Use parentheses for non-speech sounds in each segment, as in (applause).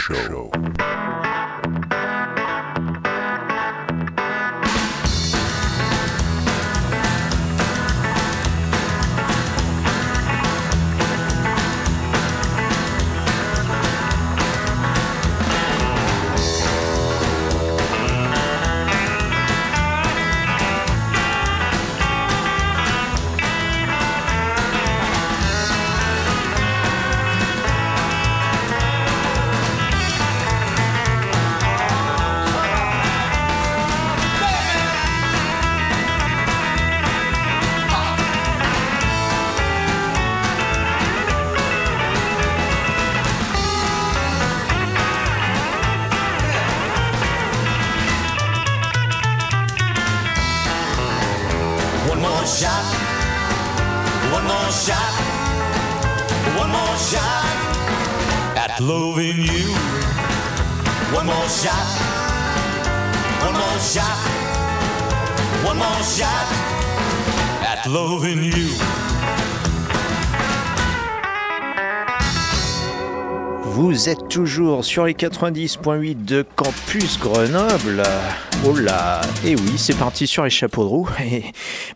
Show. Toujours sur les 90.8 de Campus Grenoble. Oh là, et oui, c'est parti sur les chapeaux de roue. (laughs)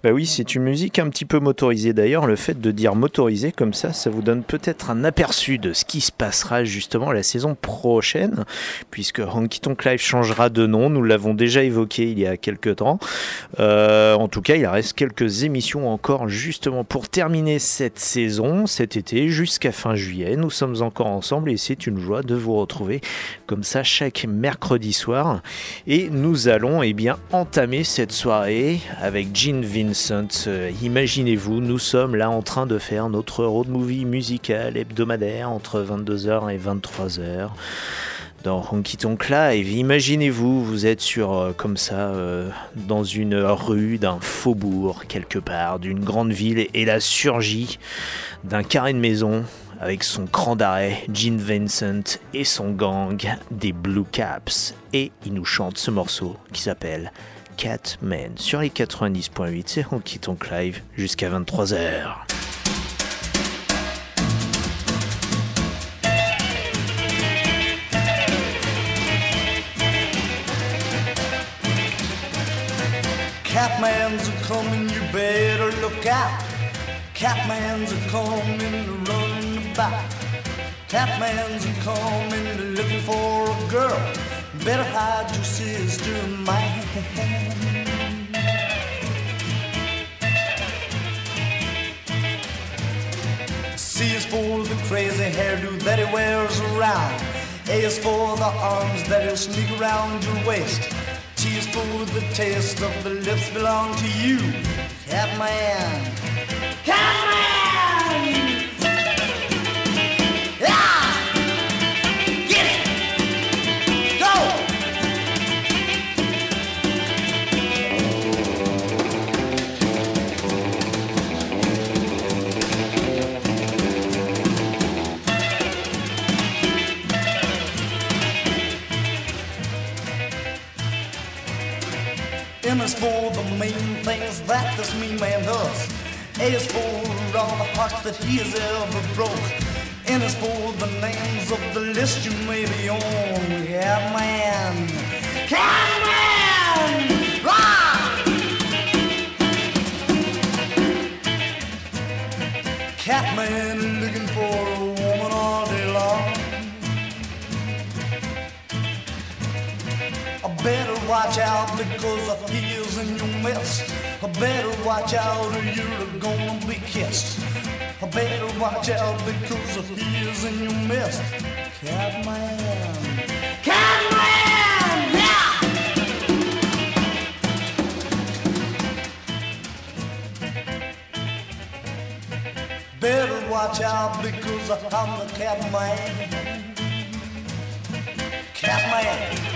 bah oui, c'est une musique un petit peu motorisée d'ailleurs. Le fait de dire motorisée comme ça, ça vous donne peut-être un aperçu de ce qui se passera justement la saison prochaine, puisque Honky Tonk Live changera de nom. Nous l'avons déjà évoqué il y a quelques temps. Euh, en tout cas, il reste quelques émissions encore justement pour terminer cette saison, cet été, jusqu'à fin juillet. Nous sommes encore ensemble et c'est une joie de vous retrouver comme ça chaque mercredi soir. Et nous allons eh bien entamer cette soirée avec Gene Vincent. Euh, Imaginez-vous, nous sommes là en train de faire notre road movie musical hebdomadaire entre 22h et 23h dans Honky Tonk Live. Imaginez-vous, vous êtes sur euh, comme ça euh, dans une rue d'un faubourg quelque part, d'une grande ville, et là surgit d'un carré de maison avec son cran d'arrêt, Gene Vincent et son gang des Blue Caps. Et il nous chante ce morceau qui s'appelle Catman sur les 90.8. C'est Honky Tonk Live jusqu'à 23h. Catman's a coming, you better look out. Catman's a coming, running about. Catman's a coming, looking for a girl. Better hide your sister, man. C is for the crazy hairdo that he wears around. A is for the arms that he'll sneak around your waist. T is for the taste of the lips belong to you. Catman. Catman! A for all the hearts that he has ever broke. N is for the names of the list you may be on. Catman. Catman! Rah! Catman looking for a woman all day long. I better watch out because he is in your mess. I better watch out or you're gonna be kissed. I better watch out because he is in your mess. Catman. Catman! Yeah! Better watch out because I'm the Catman. Catman.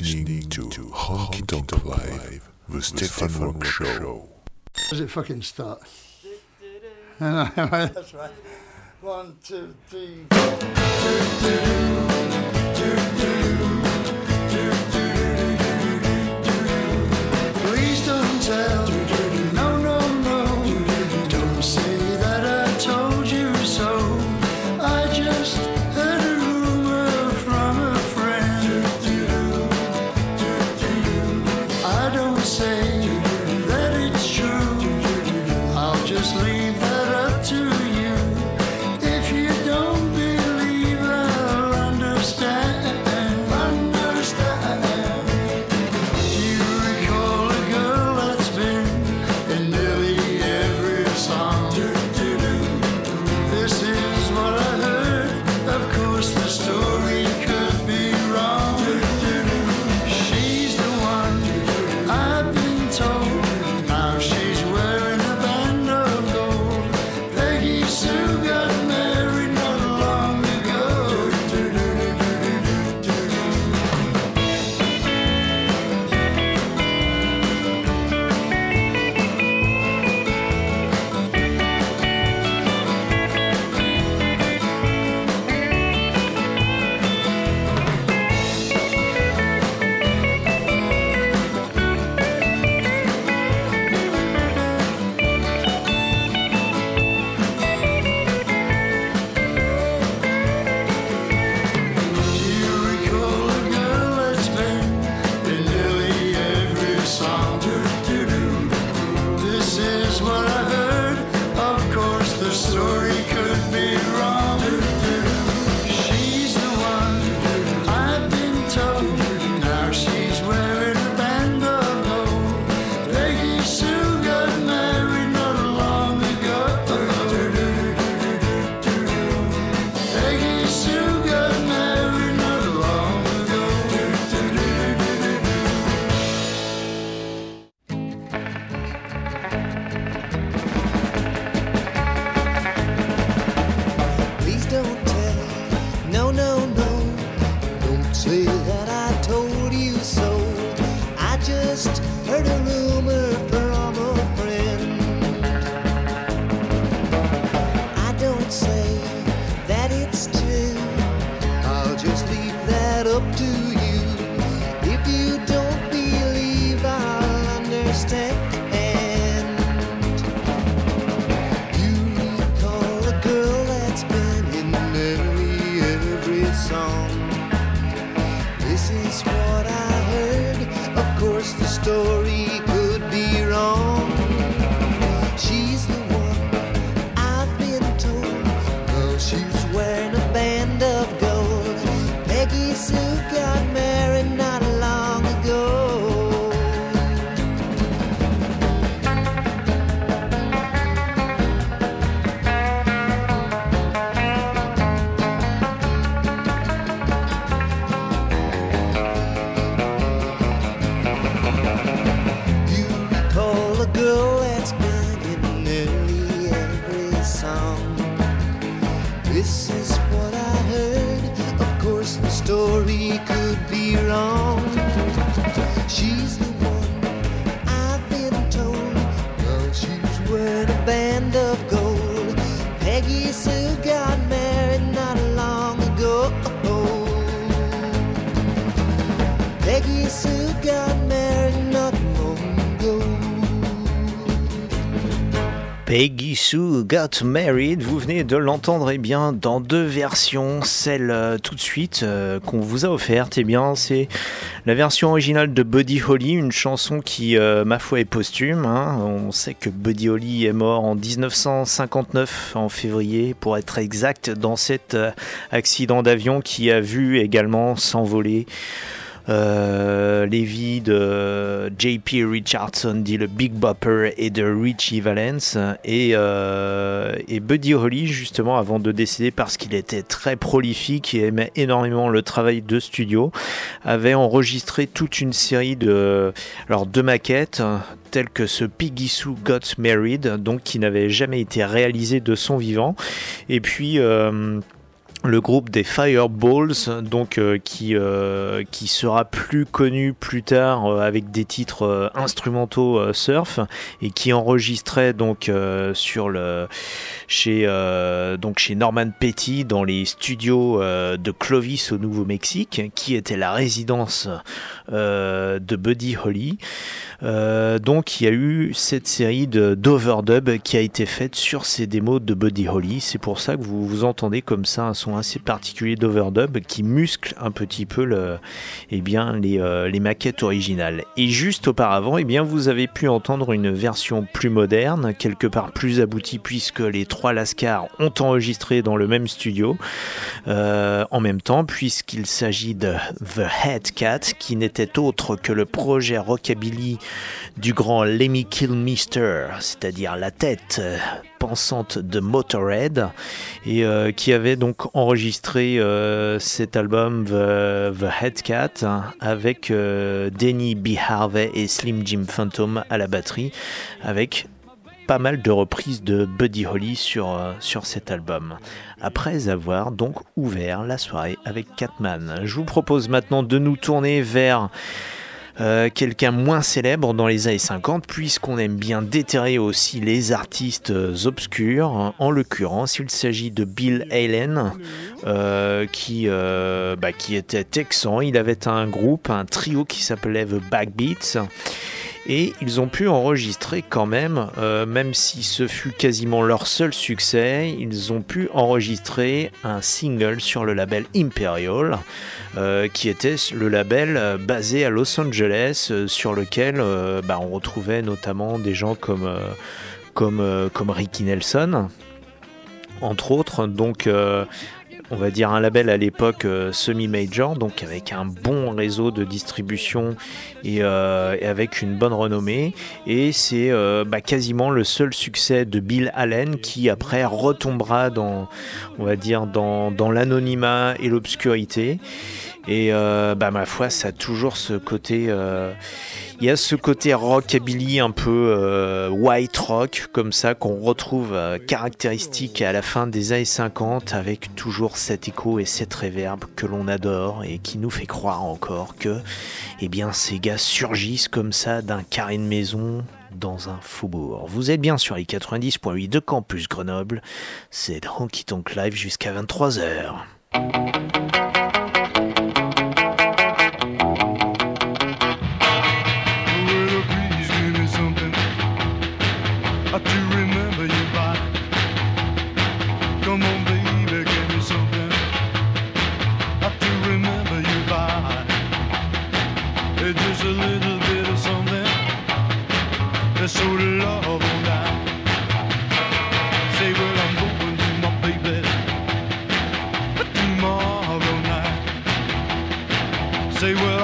listening to Honky Tonk Live, the Stefan Rock Show. How does it fucking start? (laughs) That's right. One, two, three, four. Please don't tell just heard a Got Married, vous venez de l'entendre eh bien dans deux versions, celle euh, tout de suite euh, qu'on vous a offerte, eh bien c'est la version originale de Buddy Holly, une chanson qui euh, ma foi est posthume. hein. On sait que Buddy Holly est mort en 1959 en février pour être exact dans cet accident d'avion qui a vu également s'envoler euh, de JP Richardson, dit le Big Bopper, et de Richie Valens. Et, euh, et Buddy Holly, justement, avant de décéder, parce qu'il était très prolifique et aimait énormément le travail de studio, avait enregistré toute une série de, alors, de maquettes telles que ce Piggy Sue Got Married, donc qui n'avait jamais été réalisé de son vivant. Et puis... euh, le groupe des Fireballs, donc euh, qui euh, qui sera plus connu plus tard euh, avec des titres instrumentaux surf et qui enregistrait donc sur le chez donc chez Norman Petty dans les studios de Clovis au Nouveau-Mexique, qui était la résidence de Buddy Holly. Donc il y a eu cette série de d'overdub qui a été faite sur ces démos de Buddy Holly. C'est pour ça que vous, vous entendez comme ça un son assez particulier d'overdub qui muscle un petit peu le, eh bien, les, euh, les maquettes originales. Et juste auparavant, eh bien, vous avez pu entendre une version plus moderne, quelque part plus aboutie puisque les trois Lascars ont enregistré dans le même studio euh, en même temps puisqu'il s'agit de The Head Cat qui n'était autre que le projet rockabilly du grand Lemmy Kilmister, c'est-à-dire la tête euh, pensante de Motorhead, et euh, qui avait donc enregistré euh, cet album The, The Head Cat hein, avec euh, Denny B. Harvey et Slim Jim Phantom à la batterie, avec pas mal de reprises de Buddy Holly sur, euh, sur cet album. Après avoir donc ouvert la soirée avec Catman, je vous propose maintenant de nous tourner vers euh, quelqu'un moins célèbre dans les années 50, puisqu'on aime bien déterrer aussi les artistes euh, obscurs. En l'occurrence, il s'agit de Bill Allen, euh, qui, bah, qui était texan. Il avait un groupe, un trio qui s'appelait The Backbeats. Et ils ont pu enregistrer quand même, euh, même si ce fut quasiment leur seul succès, ils ont pu enregistrer un single sur le label Imperial, euh, qui était le label euh, basé à Los Angeles, sur lequel bah, on retrouvait notamment des gens comme, comme, comme Ricky Nelson, entre autres. Donc on va dire un label à l'époque euh, semi-major, donc avec un bon réseau de distribution et, euh, avec une bonne renommée. Et c'est euh, bah, quasiment le seul succès de Bill Allen qui après retombera dans, on va dire, dans, l'anonymat et l'obscurité. Et bah, ma foi, ça a toujours ce côté. Il y a ce côté rockabilly un peu euh, white rock comme ça qu'on retrouve euh, caractéristique à la fin des années 50 avec toujours cet écho et cette réverb que l'on adore et qui nous fait croire encore que eh bien ces gars surgissent comme ça d'un carré de maison dans un faubourg. Vous êtes bien sur les 90.8 de Campus Grenoble, c'est Honky Tonk Live jusqu'à 23h.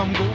I'm going.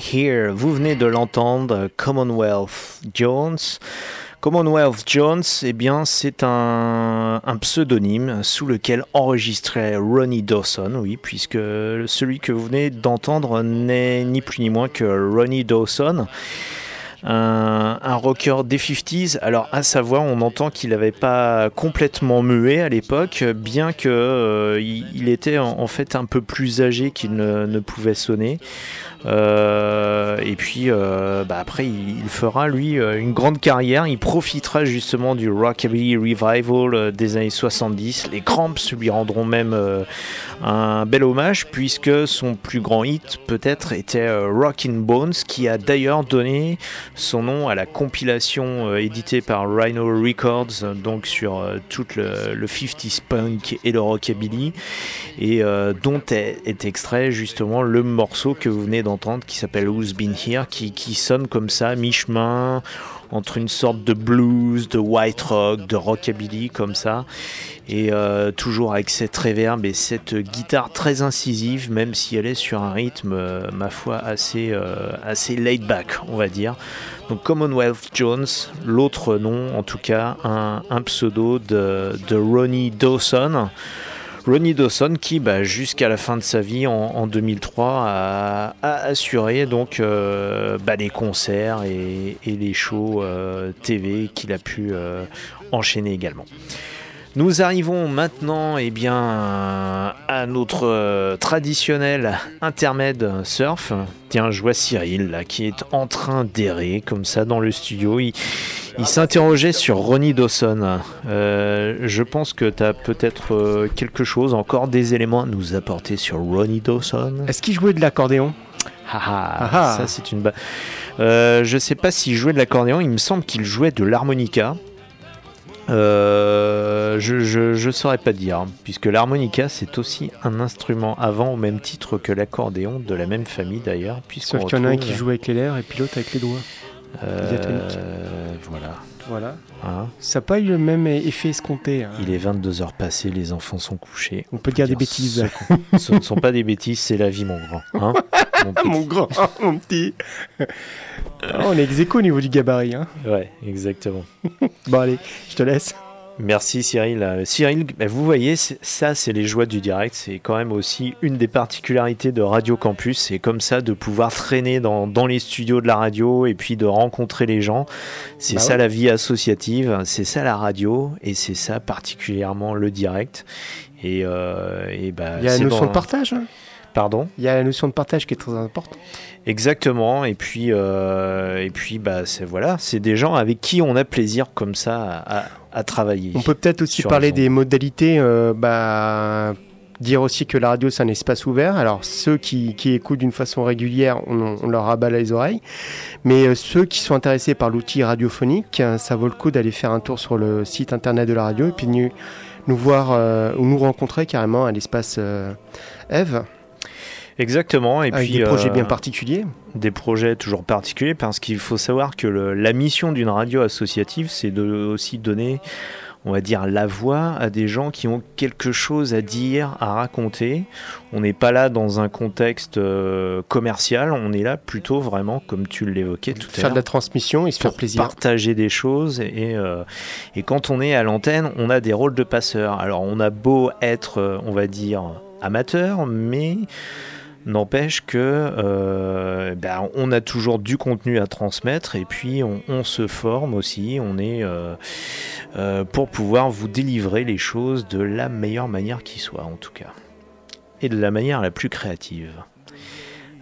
Here Vous venez de l'entendre, Commonwealth Jones. Commonwealth Jones, eh bien, c'est un, pseudonyme sous lequel enregistrait Ronnie Dawson, oui, puisque celui que vous venez d'entendre n'est ni plus ni moins que Ronnie Dawson un, un rocker des 50s. Alors, à savoir, on entend qu'il n'avait pas complètement muet à l'époque, bien que euh, était en, fait un peu plus âgé qu'il ne pouvait sonner. Euh, et puis euh, bah après, il, fera lui euh, une grande carrière. Il profitera justement du rockabilly revival des années 70. Les Cramps lui rendront même un bel hommage puisque son plus grand hit peut-être était Rockin' Bones, qui a d'ailleurs donné son nom à la compilation éditée par Rhino Records, donc sur tout le, le 50s punk et le rockabilly, et dont est, est extrait justement le morceau que vous venez qui s'appelle Who's Been Here, qui, qui sonne comme ça, mi-chemin entre une sorte de blues, de white rock, de rockabilly comme ça, et euh, toujours avec cette reverb et cette guitare très incisive, même si elle est sur un rythme, euh, ma foi, assez, euh, assez laid back, on va dire. Donc Commonwealth Jones, l'autre nom, en tout cas, un, un pseudo de, de Ronnie Dawson. Ronnie Dawson qui bah, jusqu'à la fin de sa vie en, en 2003 a, assuré donc euh, bah, concerts et, et les shows euh, TV qu'il a pu euh, enchaîner également. Nous arrivons maintenant eh bien, à notre euh, traditionnel intermède surf. Tiens, je vois Cyril là, qui est en train d'errer comme ça dans le studio. Il, il s'interrogeait sur Ronnie Dawson. Euh, je pense que tu as peut-être euh, quelque chose, encore des éléments à nous apporter sur Ronnie Dawson. Est-ce qu'il jouait de l'accordéon? Ah, ah, Ah ah. ça c'est une. ba- Euh, je sais pas s'il jouait de l'accordéon. Il me semble qu'il jouait de l'harmonica. Euh, je, je, je saurais pas dire, puisque l'harmonica c'est aussi un instrument avant au même titre que l'accordéon, de la même famille d'ailleurs. Sauf qu'il y en a un qui joue avec les lèvres et puis l'autre avec les doigts. euh, voilà. Voilà. Hein. Ça n'a pas eu le même effet escompté. hein. Il est 22 heures passées, les enfants sont couchés. On peut dire des Dire bêtises. Ce, ce ne sont pas des bêtises, c'est la vie, mon grand. hein, (laughs) mon grand, (laughs) mon petit. Ah, on est ex au niveau du gabarit. Hein. Ouais, exactement. (laughs) Bon, allez, je te laisse. Merci Cyril. Euh, Cyril, bah, vous voyez, ça c'est les joies du direct. C'est quand même aussi une des particularités de Radio Campus. C'est comme ça de pouvoir traîner dans, dans les studios de la radio et puis de rencontrer les gens. C'est Bah ça ouais. la vie associative, c'est ça la radio et c'est ça particulièrement le direct. Et, euh, et bah, Il y a la notion dans- de partage. hein. Pardon? Il y a la notion de partage qui est très importante. Exactement. Et puis, euh, et puis, bah, c'est voilà, c'est des gens avec qui on a plaisir comme ça à, à travailler. On peut peut-être aussi parler des modalités. euh, bah, dire aussi que la radio, c'est un espace ouvert. Alors, ceux qui, qui écoutent d'une façon régulière, on, on leur rabat les oreilles. Mais euh, ceux qui sont intéressés par l'outil radiophonique, euh, ça vaut le coup d'aller faire un tour sur le site internet de la radio et puis nous, nous voir euh, ou nous rencontrer carrément à l'espace Eve, Exactement. Et avec puis des projets euh, bien particuliers. des projets toujours particuliers parce qu'il faut savoir que le- la mission d'une radio associative, c'est de aussi donner, on va dire, la voix à des gens qui ont quelque chose à dire, à raconter. On n'est pas là dans un contexte euh, commercial, on est là plutôt vraiment, comme tu l'évoquais tout à Faire de l'heure, la transmission et se faire plaisir. partager des choses et, euh, et quand on est à l'antenne, on a des rôles de passeur. Alors on a beau être, euh, on va dire, amateur, mais n'empêche que euh, ben, on a toujours du contenu à transmettre et puis on, se forme aussi. On est euh, euh, pour pouvoir vous délivrer les choses de la meilleure manière qui soit, en tout cas, et de la manière la plus créative.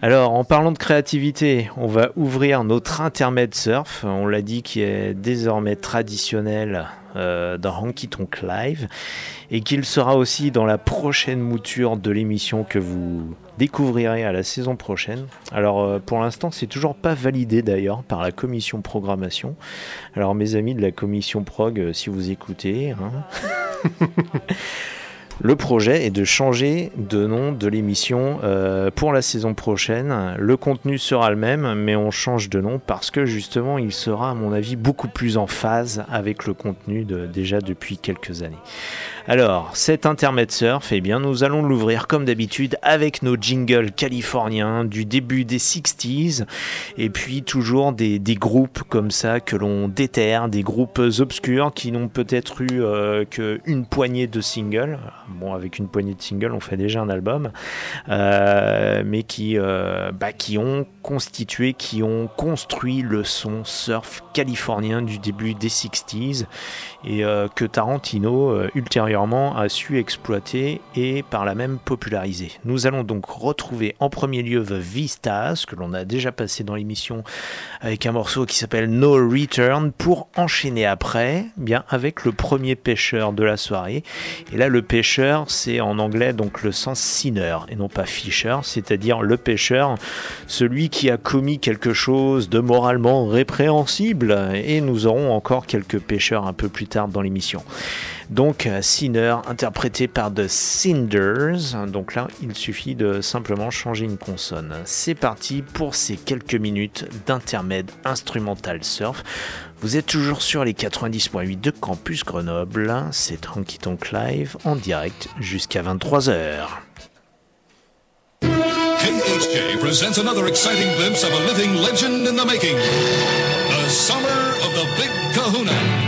Alors, en parlant de créativité, on va ouvrir notre intermède surf. On l'a dit qui est désormais traditionnel euh, dans Honky Tonk Live et qu'il sera aussi dans la prochaine mouture de l'émission que vous découvrirez à la saison prochaine. Alors, euh, pour l'instant, c'est toujours pas validé d'ailleurs par la commission programmation. Alors, mes amis de la commission prog, euh, si vous écoutez, hein, (laughs) Le projet est de changer de nom de l'émission euh, pour la saison prochaine. Le contenu sera le même, mais on change de nom parce que justement, il sera, à mon avis, beaucoup plus en phase avec le contenu de, déjà depuis quelques années. Alors, cet intermède surf, eh bien, nous allons l'ouvrir comme d'habitude avec nos jingles californiens du début des 60s et puis toujours des, groupes comme ça que l'on déterre, des groupes obscurs qui n'ont peut-être eu euh, qu'une poignée de singles. Bon, avec une poignée de singles, on fait déjà un album, euh, mais qui, euh, bah, qui ont constitué, qui ont construit le son surf californien du début des 60s et que Tarantino euh, a su exploiter et par là même populariser. Nous allons donc retrouver en premier lieu The Vistas, que l'on a déjà passé dans l'émission avec un morceau qui s'appelle No Return, pour enchaîner après bien avec le premier pêcheur de la soirée. Et là, le pêcheur, c'est en anglais donc le sens sinner et non pas fisher, c'est-à-dire le pêcheur, celui qui a commis quelque chose de moralement répréhensible. Et nous aurons encore quelques pêcheurs un peu plus tard dans l'émission. Donc Sinner interprété par The Cinders. Donc là, il suffit de simplement changer une consonne. C'est parti pour ces quelques minutes d'intermède instrumental surf. Vous êtes toujours sur les 90.8 de Campus Grenoble. C'est Honky Tonk Live en direct jusqu'à 23h. KHJ presents another exciting glimpse of a living legend in the making. The summer of the Big Kahuna.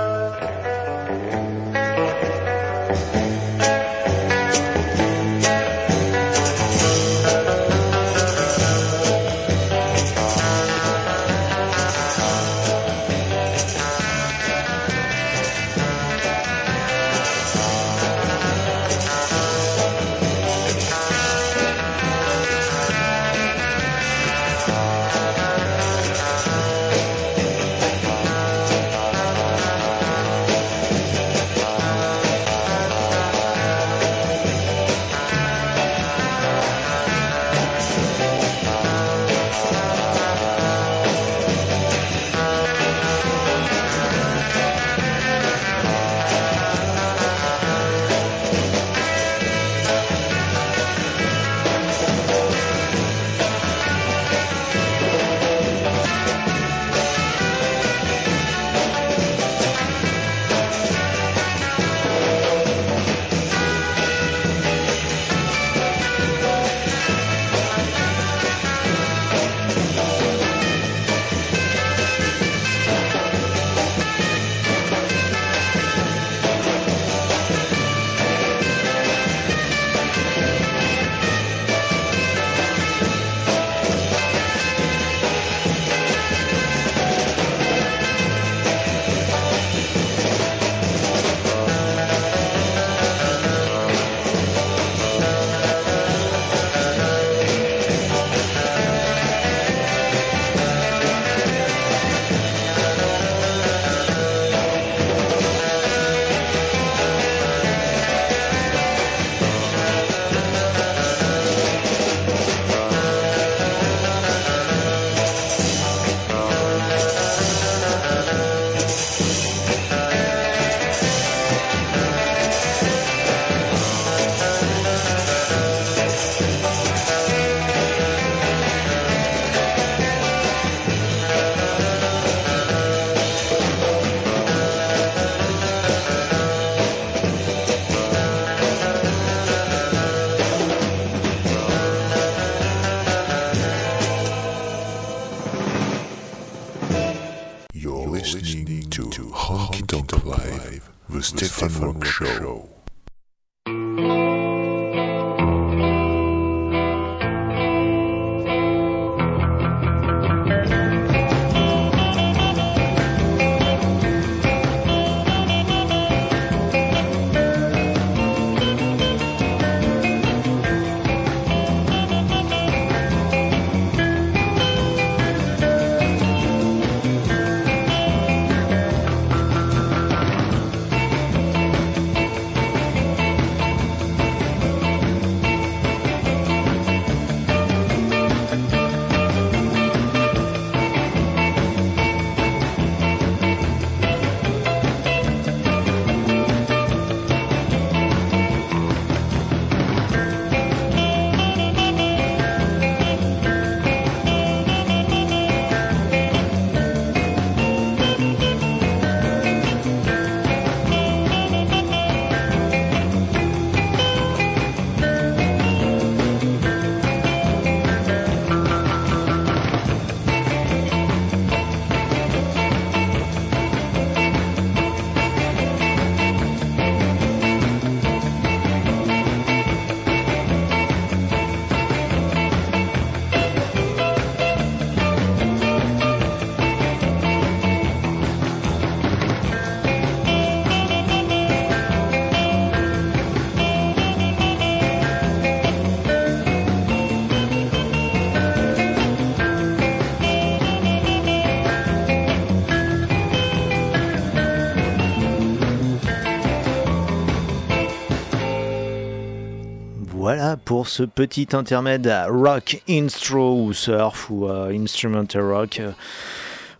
Pour ce petit intermède à rock instro ou surf ou euh, instrumental rock. euh,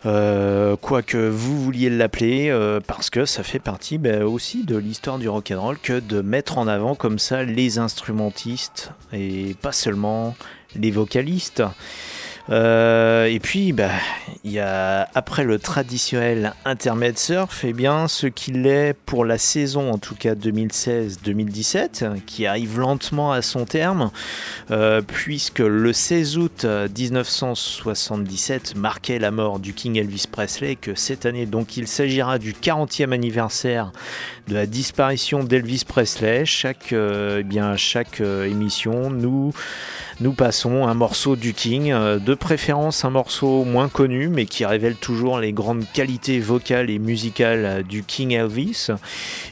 euh, quoi que vous vouliez l'appeler, parce que ça fait partie bah, aussi de l'histoire du rock'n'roll que de mettre en avant comme ça les instrumentistes et pas seulement les vocalistes. Euh, et puis, bah, y a après le traditionnel intermède surf, eh bien, ce qu'il est pour la saison, en tout cas 2016-2017, qui arrive lentement à son terme, euh, puisque le 16 août 1977 marquait la mort du King Elvis Presley, que cette année, donc, il s'agira du 40e anniversaire de la disparition d'Elvis Presley. Chaque, euh, eh chaque émission, nous nous passons un morceau du King, euh, de préférence un morceau moins connu, mais qui révèle toujours les grandes qualités vocales et musicales euh, du King Elvis.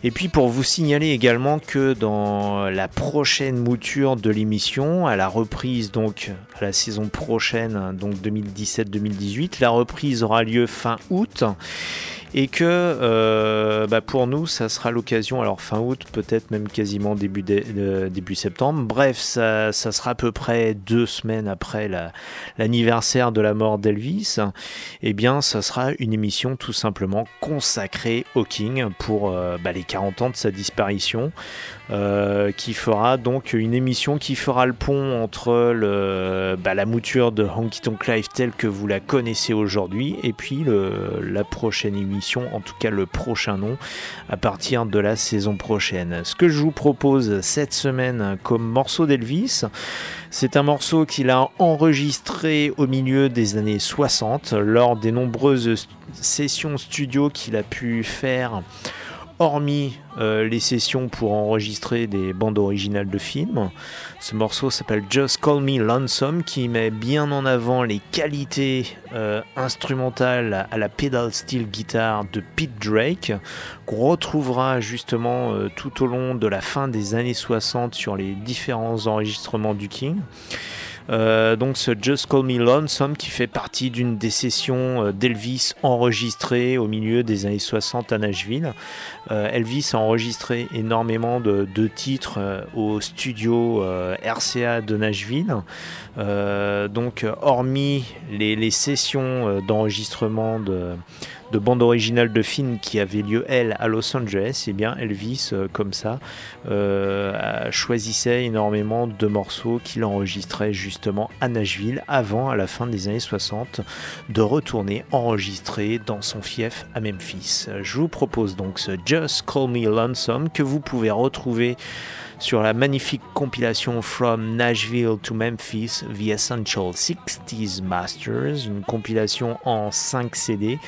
Et puis pour vous signaler également que dans la prochaine mouture de l'émission, à la reprise donc à la saison prochaine, donc 2017-2018, la reprise aura lieu fin août et que euh, bah, pour nous ça sera l'occasion alors fin août peut-être même quasiment début, dé- euh, septembre. Bref ça, sera à peu près deux semaines après la- l'anniversaire de la mort d'Elvis. Et bien ça sera une émission tout simplement consacrée au King pour euh, bah, les 40 ans de sa disparition euh, qui fera donc une émission qui fera le pont entre le, bah, la mouture de Honky Tonk Live telle que vous la connaissez aujourd'hui et puis la prochaine émission, en tout cas le prochain nom, à partir de la saison prochaine. Ce que je vous propose cette semaine comme morceau d'Elvis, c'est un morceau qu'il a enregistré au milieu des années 60 lors des nombreuses sessions studio qu'il a pu faire hormis euh, les sessions pour enregistrer des bandes originales de films. Ce morceau s'appelle Just Call Me Lonesome qui met bien en avant les qualités euh, instrumentales à la pedal steel guitar de Pete Drake qu'on retrouvera justement euh, tout au long de la fin des années 60 sur les différents enregistrements du King. Euh, donc ce Just Call Me Lonesome qui fait partie d'une des sessions euh, d'Elvis enregistrées au milieu des années 60 à Nashville. Euh, Elvis a enregistré énormément de, titres au studio RCA de Nashville. Donc hormis les, sessions d'enregistrement de, de bandes originales de films qui avaient lieu, elles, à Los Angeles, et bien Elvis, euh, comme ça, euh, choisissait énormément de morceaux qu'il enregistrait justement à Nashville avant, à la fin des années 60, de retourner enregistrer dans son fief à Memphis. Je vous propose donc ce Just Call Me Lonesome que vous pouvez retrouver sur la magnifique compilation From Nashville to Memphis, The Essential 60s Masters, une compilation en 5 CD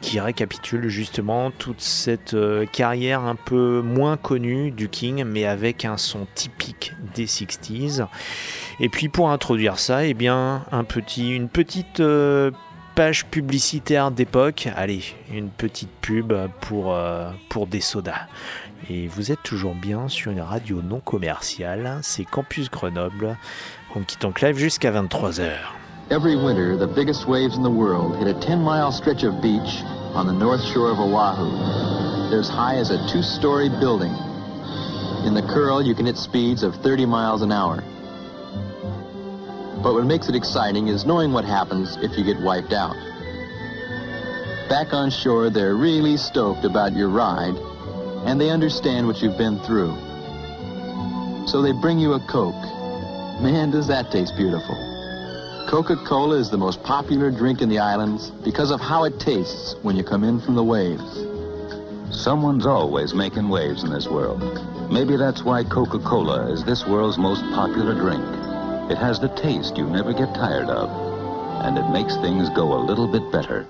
qui récapitule justement toute cette euh, carrière un peu moins connue du King, mais avec un son typique des 60s. Et puis pour introduire ça, eh bien, un petit, une petite euh, page publicitaire d'époque. Allez, une petite pub pour, euh, pour des sodas. Et vous êtes toujours bien sur une radio non commerciale, c'est Campus Grenoble. On quitte en jusqu'à 23h. Every winter, the biggest waves in the world hit a 10 mile stretch of beach on the north shore of Oahu. They're as high as a two story building. In the curl, you can hit speeds of 30 miles an hour. But what makes it exciting is knowing what happens if you get wiped out. Back on shore, they're really stoked about your ride, and they understand what you've been through. So they bring you a Coke. Man, does that taste beautiful. Coca-Cola is the most popular drink in the islands because of how it tastes when you come in from the waves. Someone's always making waves in this world. Maybe that's why Coca-Cola is this world's most popular drink. It has the taste you never get tired of, and it makes things go a little bit better.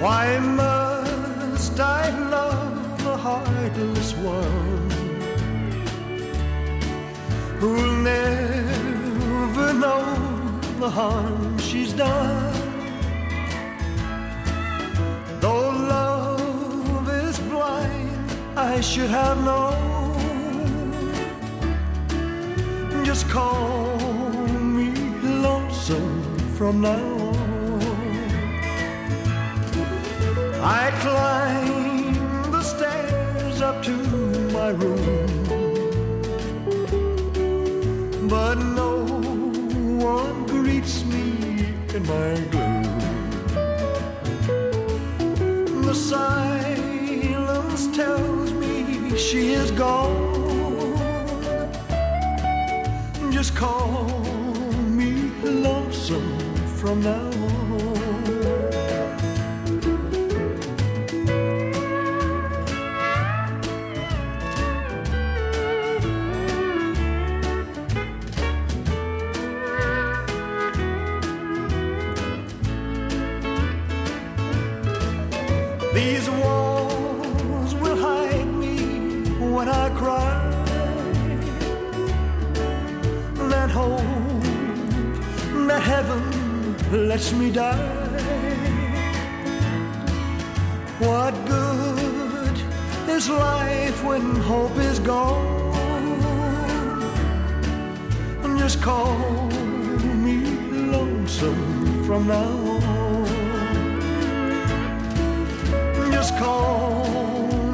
Why must I love a heartless one who'll never know the harm she's done? Though love is blind, I should have known. Just call me lonesome from now I climb the stairs up to my room, but no one greets me in my gloom. The silence tells me she is gone. Just call me lonesome from now Just call me lonesome from now on. Just call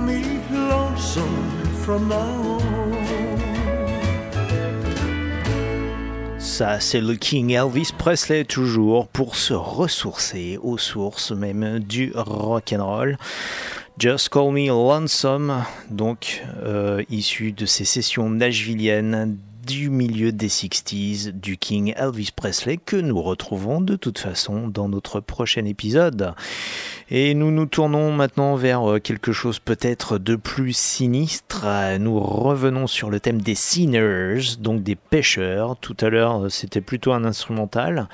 me lonesome from now on. Ça, c'est le King Elvis Presley toujours pour se ressourcer aux sources même du rock and roll. Just Call Me Lonesome, donc euh, issu de ces sessions nashvilliennes du milieu des 60s du King Elvis Presley que nous retrouvons de toute façon dans notre prochain épisode. Et nous nous tournons maintenant vers euh, quelque chose peut-être de plus sinistre. Euh, Nous revenons sur le thème des sinners, donc des pêcheurs. Tout à l'heure, euh, c'était plutôt un instrumental.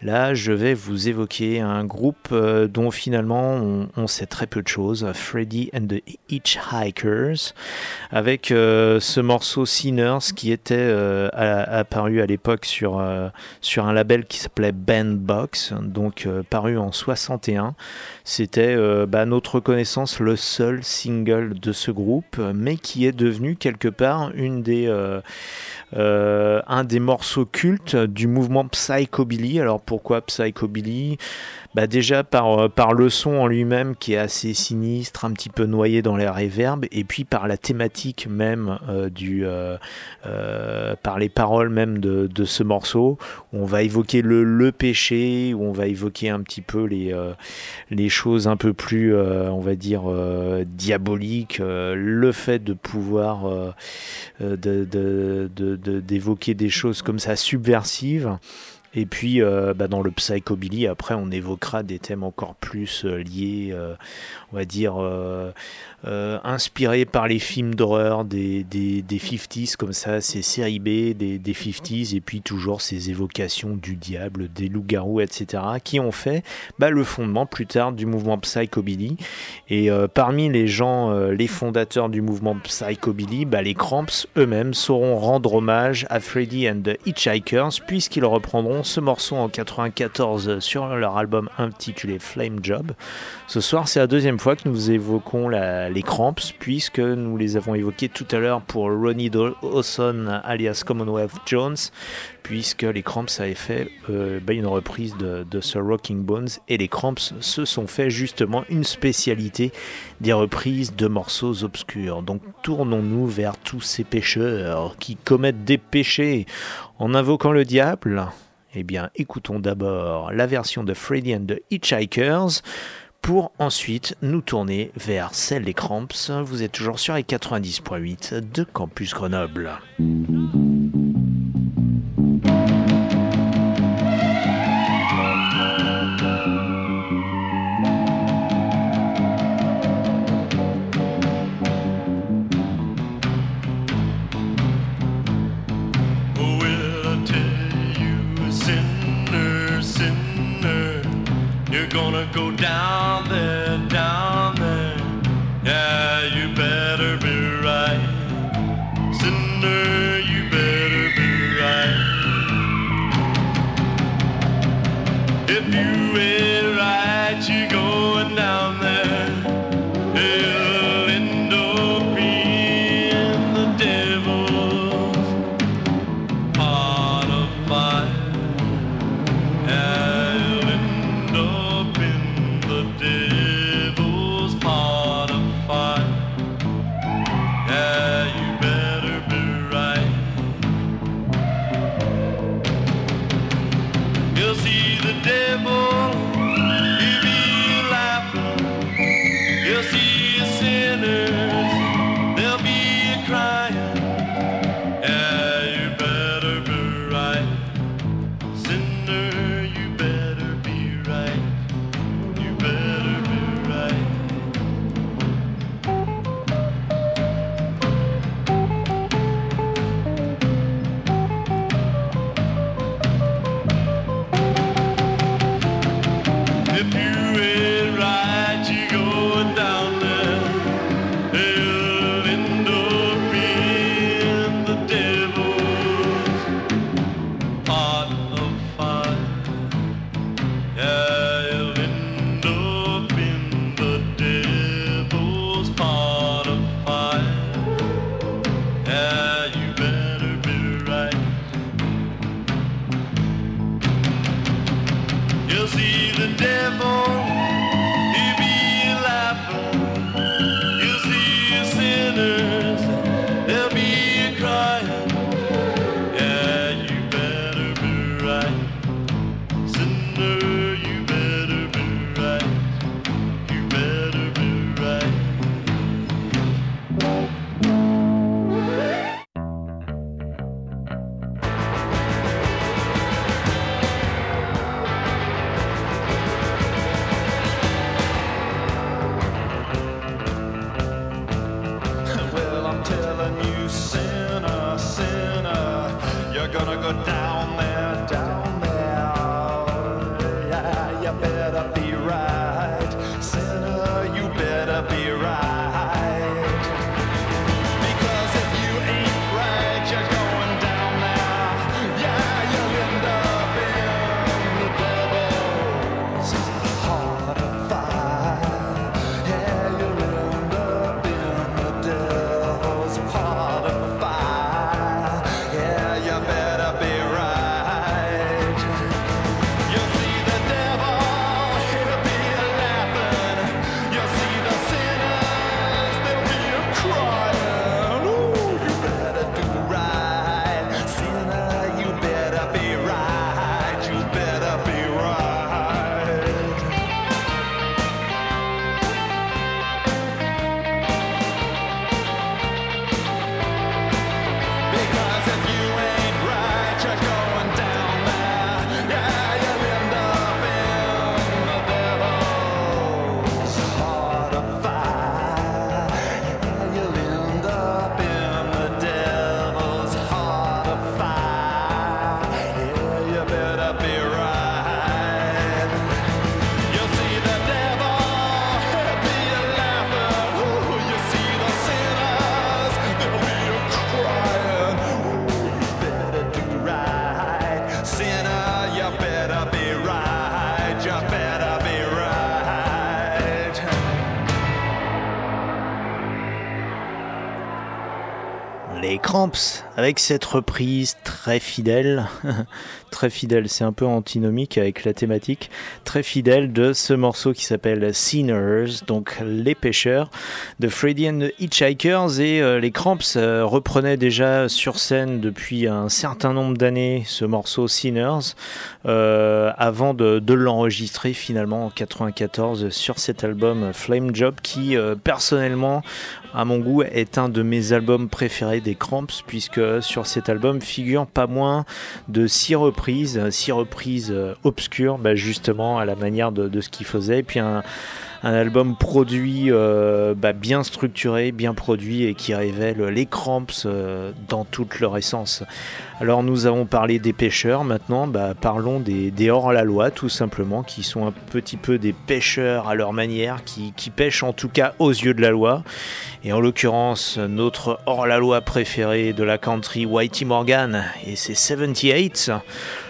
Là, je vais vous évoquer un groupe euh, dont finalement on, sait très peu de choses, Freddy and the Hitchhikers, avec euh, ce morceau Sinners qui était euh, apparu à l'époque sur, sur un label qui s'appelait Bandbox, donc paru en 61. C'était euh, bah, notre connaissance le seul single de ce groupe, mais qui est devenu quelque part une des, euh, euh, un des morceaux cultes du mouvement Psychobilly. Alors pourquoi Psychobilly? Bah déjà par, euh, par le son en lui-même qui est assez sinistre, un petit peu noyé dans les réverbes, et puis par la thématique même euh, du, euh, par les paroles même de, ce morceau, où on va évoquer le, le péché, où on va évoquer un petit peu les, les choses un peu plus, on va dire, diaboliques, le fait de pouvoir d'évoquer des choses comme ça subversives. Et puis, euh, bah, dans le psychobilly, après, on évoquera des thèmes encore plus euh, liés, euh, on va dire, inspirés par les films d'horreur des, des, des 50s, comme ça, ces séries B des, des 50s, et puis toujours ces évocations du diable, des loups-garous, etc., qui ont fait bah, le fondement plus tard du mouvement psychobilly. Et parmi les gens, les fondateurs du mouvement psychobilly, bah, les Cramps eux-mêmes sauront rendre hommage à Freddy and the Hitchhikers, puisqu'ils reprendront ce morceau en 94 sur leur album intitulé Flame Job. Ce soir, c'est la deuxième fois que nous évoquons les Cramps, puisque nous les avons évoqués tout à l'heure pour Ronnie Dawson alias Commonwealth Jones, puisque les Cramps avaient fait euh, bah, une reprise de, de ce Rocking Bones, et les Cramps se sont fait justement une spécialité des reprises de morceaux obscurs. Donc tournons-nous vers tous ces pécheurs qui commettent des péchés en invoquant le diable. Eh bien, écoutons d'abord la version de Freddy and the Hitchhikers pour ensuite nous tourner vers celle des Cramps. Vous êtes toujours sur les 90.8 de Campus Grenoble. Gonna go down Avec cette reprise très fidèle, (laughs) très fidèle, c'est un peu antinomique avec la thématique, très fidèle de ce morceau qui s'appelle Sinners, donc Les Pêcheurs, de Freddy and the Hitchhikers, et euh, les Cramps euh, reprenaient déjà sur scène depuis un certain nombre d'années ce morceau Sinners, euh, avant de, l'enregistrer finalement en 94 sur cet album Flame Job, qui personnellement à mon goût, est un de mes albums préférés des Cramps, puisque sur cet album figurent pas moins de six reprises, six reprises euh, obscures, bah, justement à la manière de, ce puis un, un album produit, euh, bah, bien structuré, bien produit, et qui révèle les Cramps euh, dans toute leur essence. Alors nous avons parlé des pêcheurs, maintenant bah, parlons des, hors-la-loi tout simplement, qui sont un petit peu des pêcheurs à leur manière, qui, qui pêchent en tout cas aux yeux de la loi. Et en l'occurrence, notre hors-la-loi préféré de la country, Whitey Morgan, et ses 78.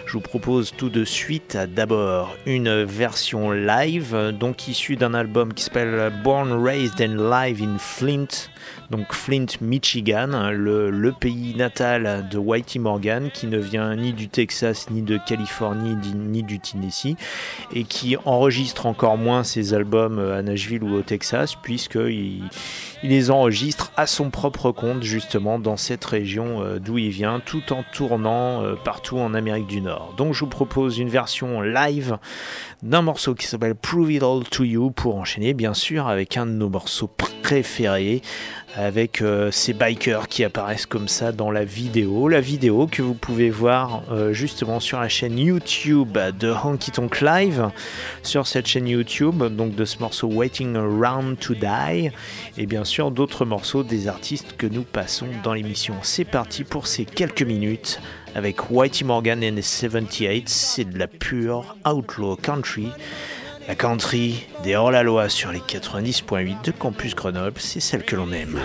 Je vous propose tout de suite d'abord une version live, donc issue d'un album qui s'appelle Born, Raised and Live in Flint, donc Flint, Michigan, le, le pays natal de Whitey Morgan, qui ne vient ni du Texas, ni de Californie, ni, du Tennessee, et qui enregistre encore moins ses albums à Nashville ou au Texas, puisqu'il il les enregistre à son propre compte, justement, dans cette région euh, d'où il vient, tout en tournant euh, partout en Amérique du Nord. Donc je vous propose une version live d'un morceau qui s'appelle Prove It All to You, pour enchaîner, bien sûr, avec un de nos morceaux préférés, avec euh, ces bikers qui apparaissent comme ça dans la vidéo. La vidéo que vous pouvez voir euh, justement sur la chaîne YouTube de Honky Tonk Live, sur cette chaîne YouTube, donc de ce morceau Waiting Around to Die, et bien sûr d'autres morceaux des artistes que nous passons dans l'émission. C'est parti pour ces quelques minutes avec Whitey Morgan and the 78, c'est de la pure outlaw country. La country des hors-la-loi sur les 90.8 de Campus Grenoble, c'est celle que l'on aime.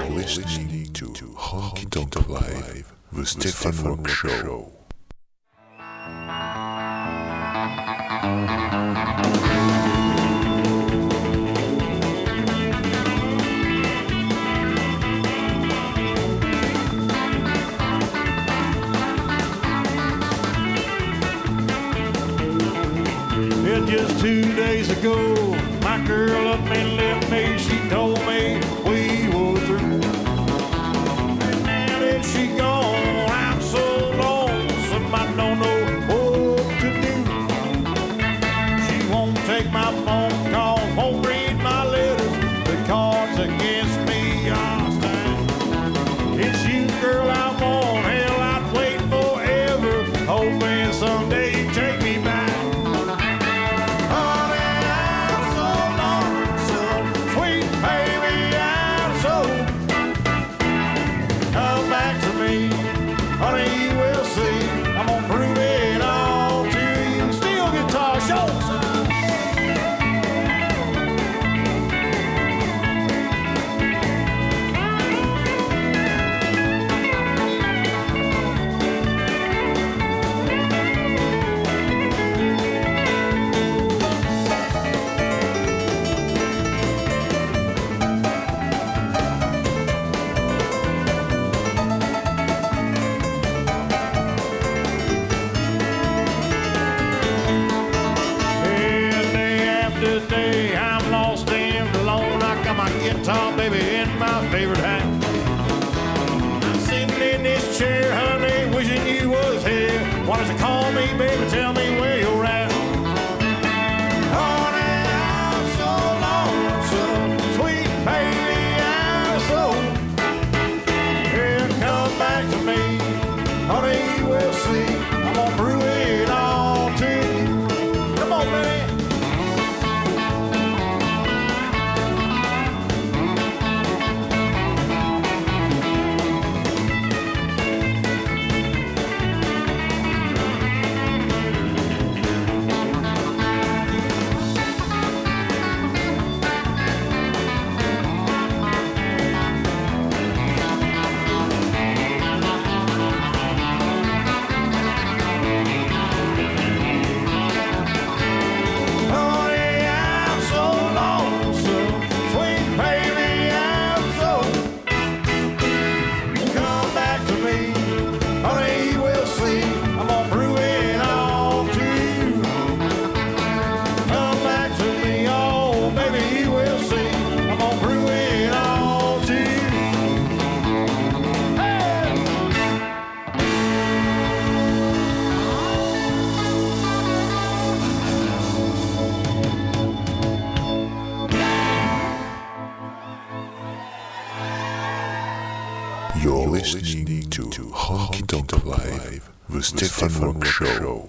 Live, the Stefan Rock Show.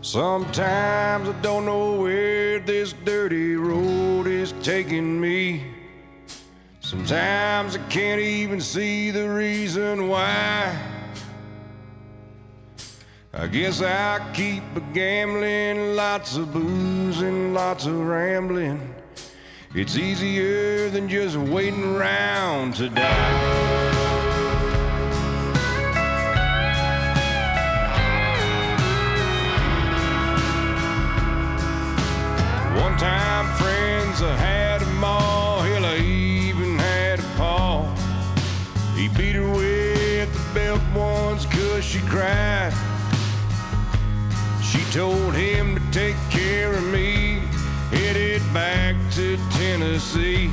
Sometimes I don't know where this dirty road is taking me. Sometimes I can't even see the reason why. I guess I keep a gambling, lots of booze and lots of rambling. It's easier than just waiting around to die. One time friends I had them all, hell I even had a paw. He beat her with the belt once cause she cried. Told him to take care of me, headed back to Tennessee.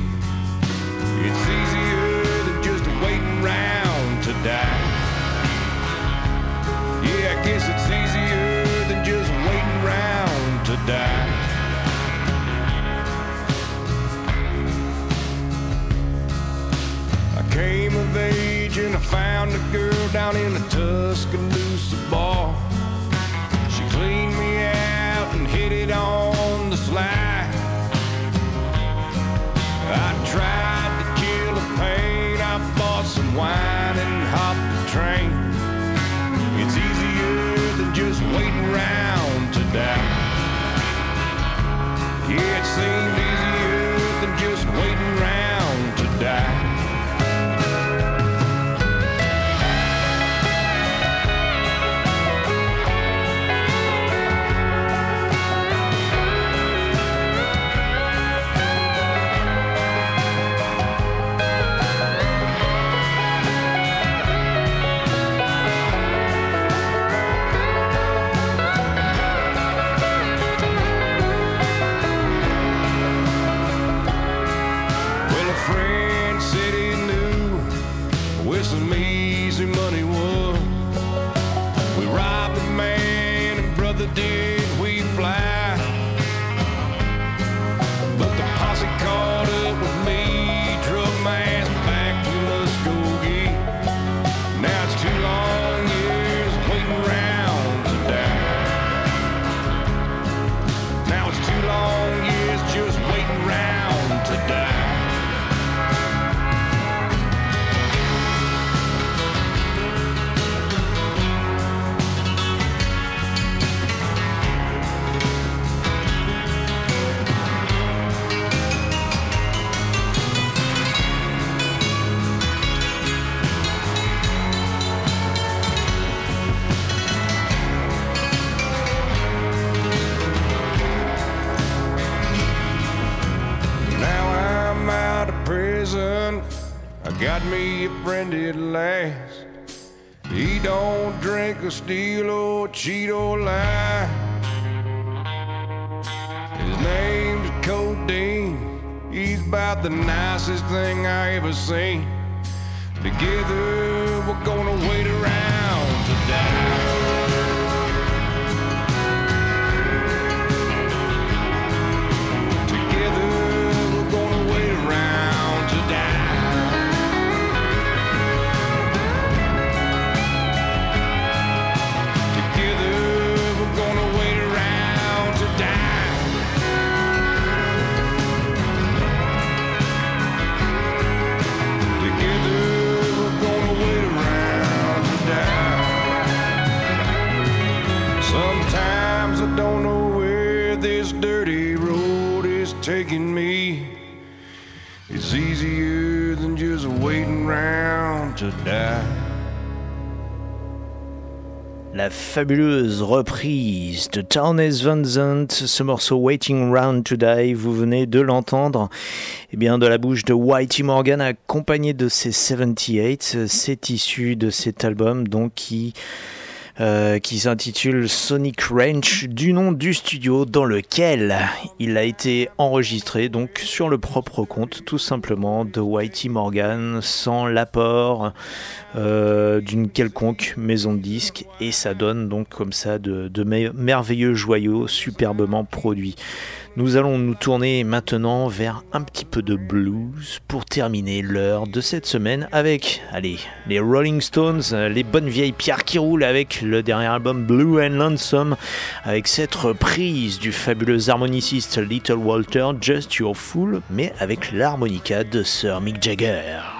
It's easier than just waiting around to die. Yeah, I guess it's easier than just waiting around to die. I came of age and I found a girl down in the fabuleuse reprise de Townes Van Zandt, ce morceau Waiting Round to Die, vous venez de l'entendre eh bien, de la bouche de Whitey Morgan accompagné de ses 78. C'est issu de cet album donc qui euh, qui s'intitule Sonic Ranch du nom du studio dans lequel il a été enregistré donc sur le propre compte tout simplement de Whitey Morgan sans l'apport euh, d'une quelconque maison de disques et ça donne donc comme ça de, de me- merveilleux joyaux superbement produits. Nous allons nous tourner maintenant vers un petit peu de blues pour terminer l'heure de cette semaine avec, les Rolling Stones, les bonnes vieilles pierres qui roulent avec le dernier album Blue and Lonesome, avec cette reprise du fabuleux harmoniciste Little Walter, Just Your Fool, mais avec l'harmonica de Sir Mick Jagger.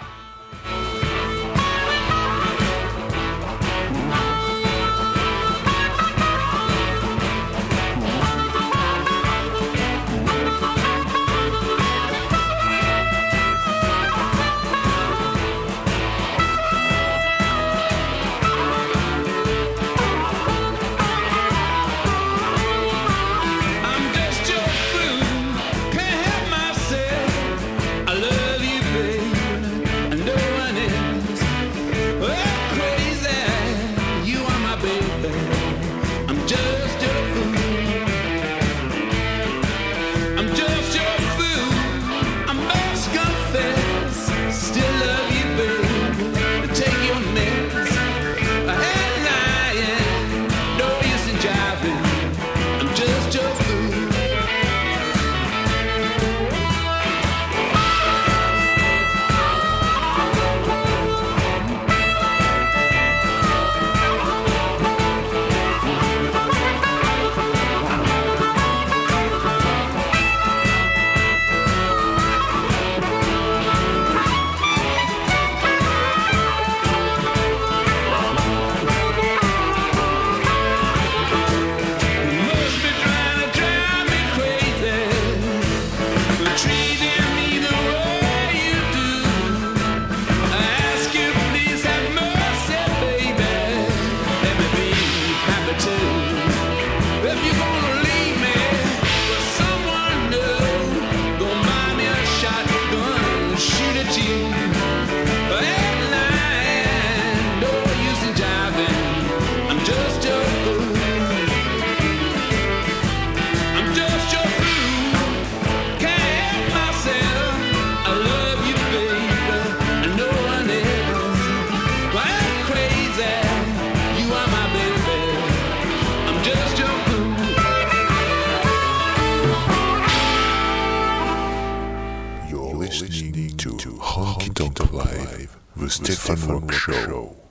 The Stefan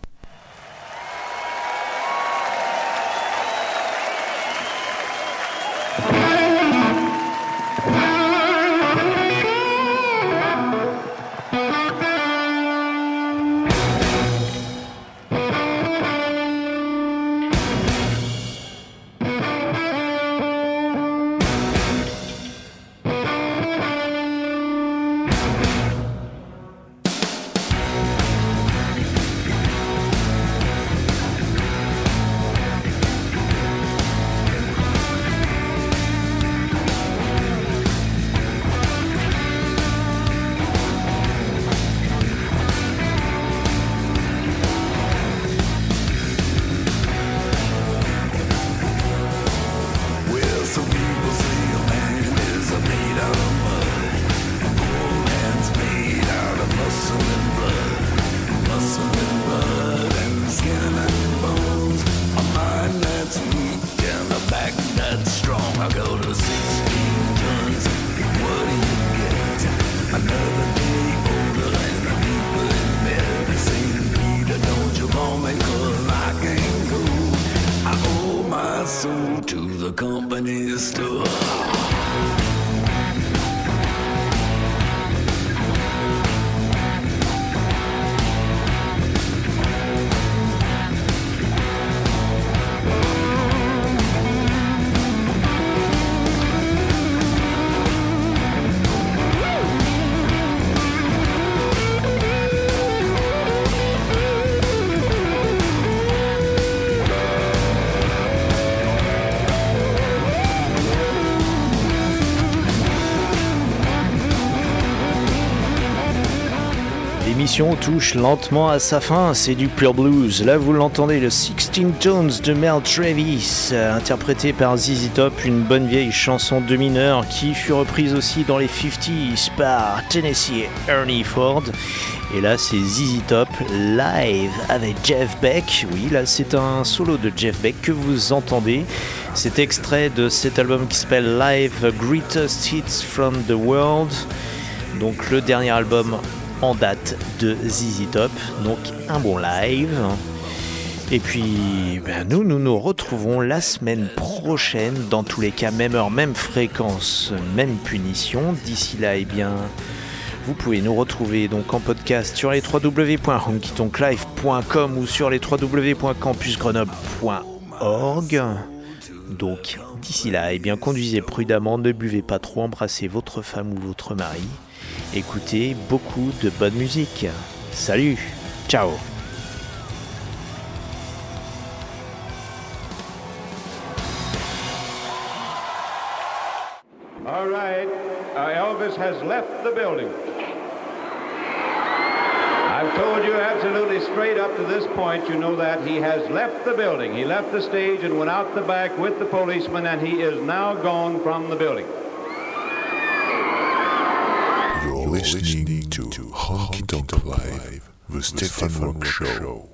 L'émission touche lentement à sa fin, c'est du pure blues. Là, vous l'entendez, le 16 Tones de Mel Travis, euh, interprété par ZZ Top, une bonne vieille chanson de mineur qui fut reprise aussi dans les 50s par Tennessee Ernie Ford. Et là, c'est ZZ Top live avec Jeff Beck. Oui, là, c'est un solo de Jeff Beck que vous entendez. C'est extrait de cet album qui s'appelle Live Greatest Hits from the World. Donc, le dernier album en date de ZZ. Donc un bon live. Et puis ben, nous, nous nous retrouvons la semaine prochaine. Dans tous les cas, même heure, même fréquence, même punition. D'ici là, eh bien, vous pouvez nous retrouver donc en podcast sur les www.honkytonklive.com ou sur les www.campusgrenoble.org. Donc d'ici là, eh bien, conduisez prudemment, ne buvez pas trop, embrassez votre femme ou votre mari. Écoutez beaucoup de bonne musique. Salut, ciao. All right. Uh, Elvis has left the building. I've told you absolutely straight up to this point, you know that he has left the building. He left the stage and went out the back with the policeman, and he is now gone from the building. You're listening to Honky Tonk Live, the Stefan Rock Show.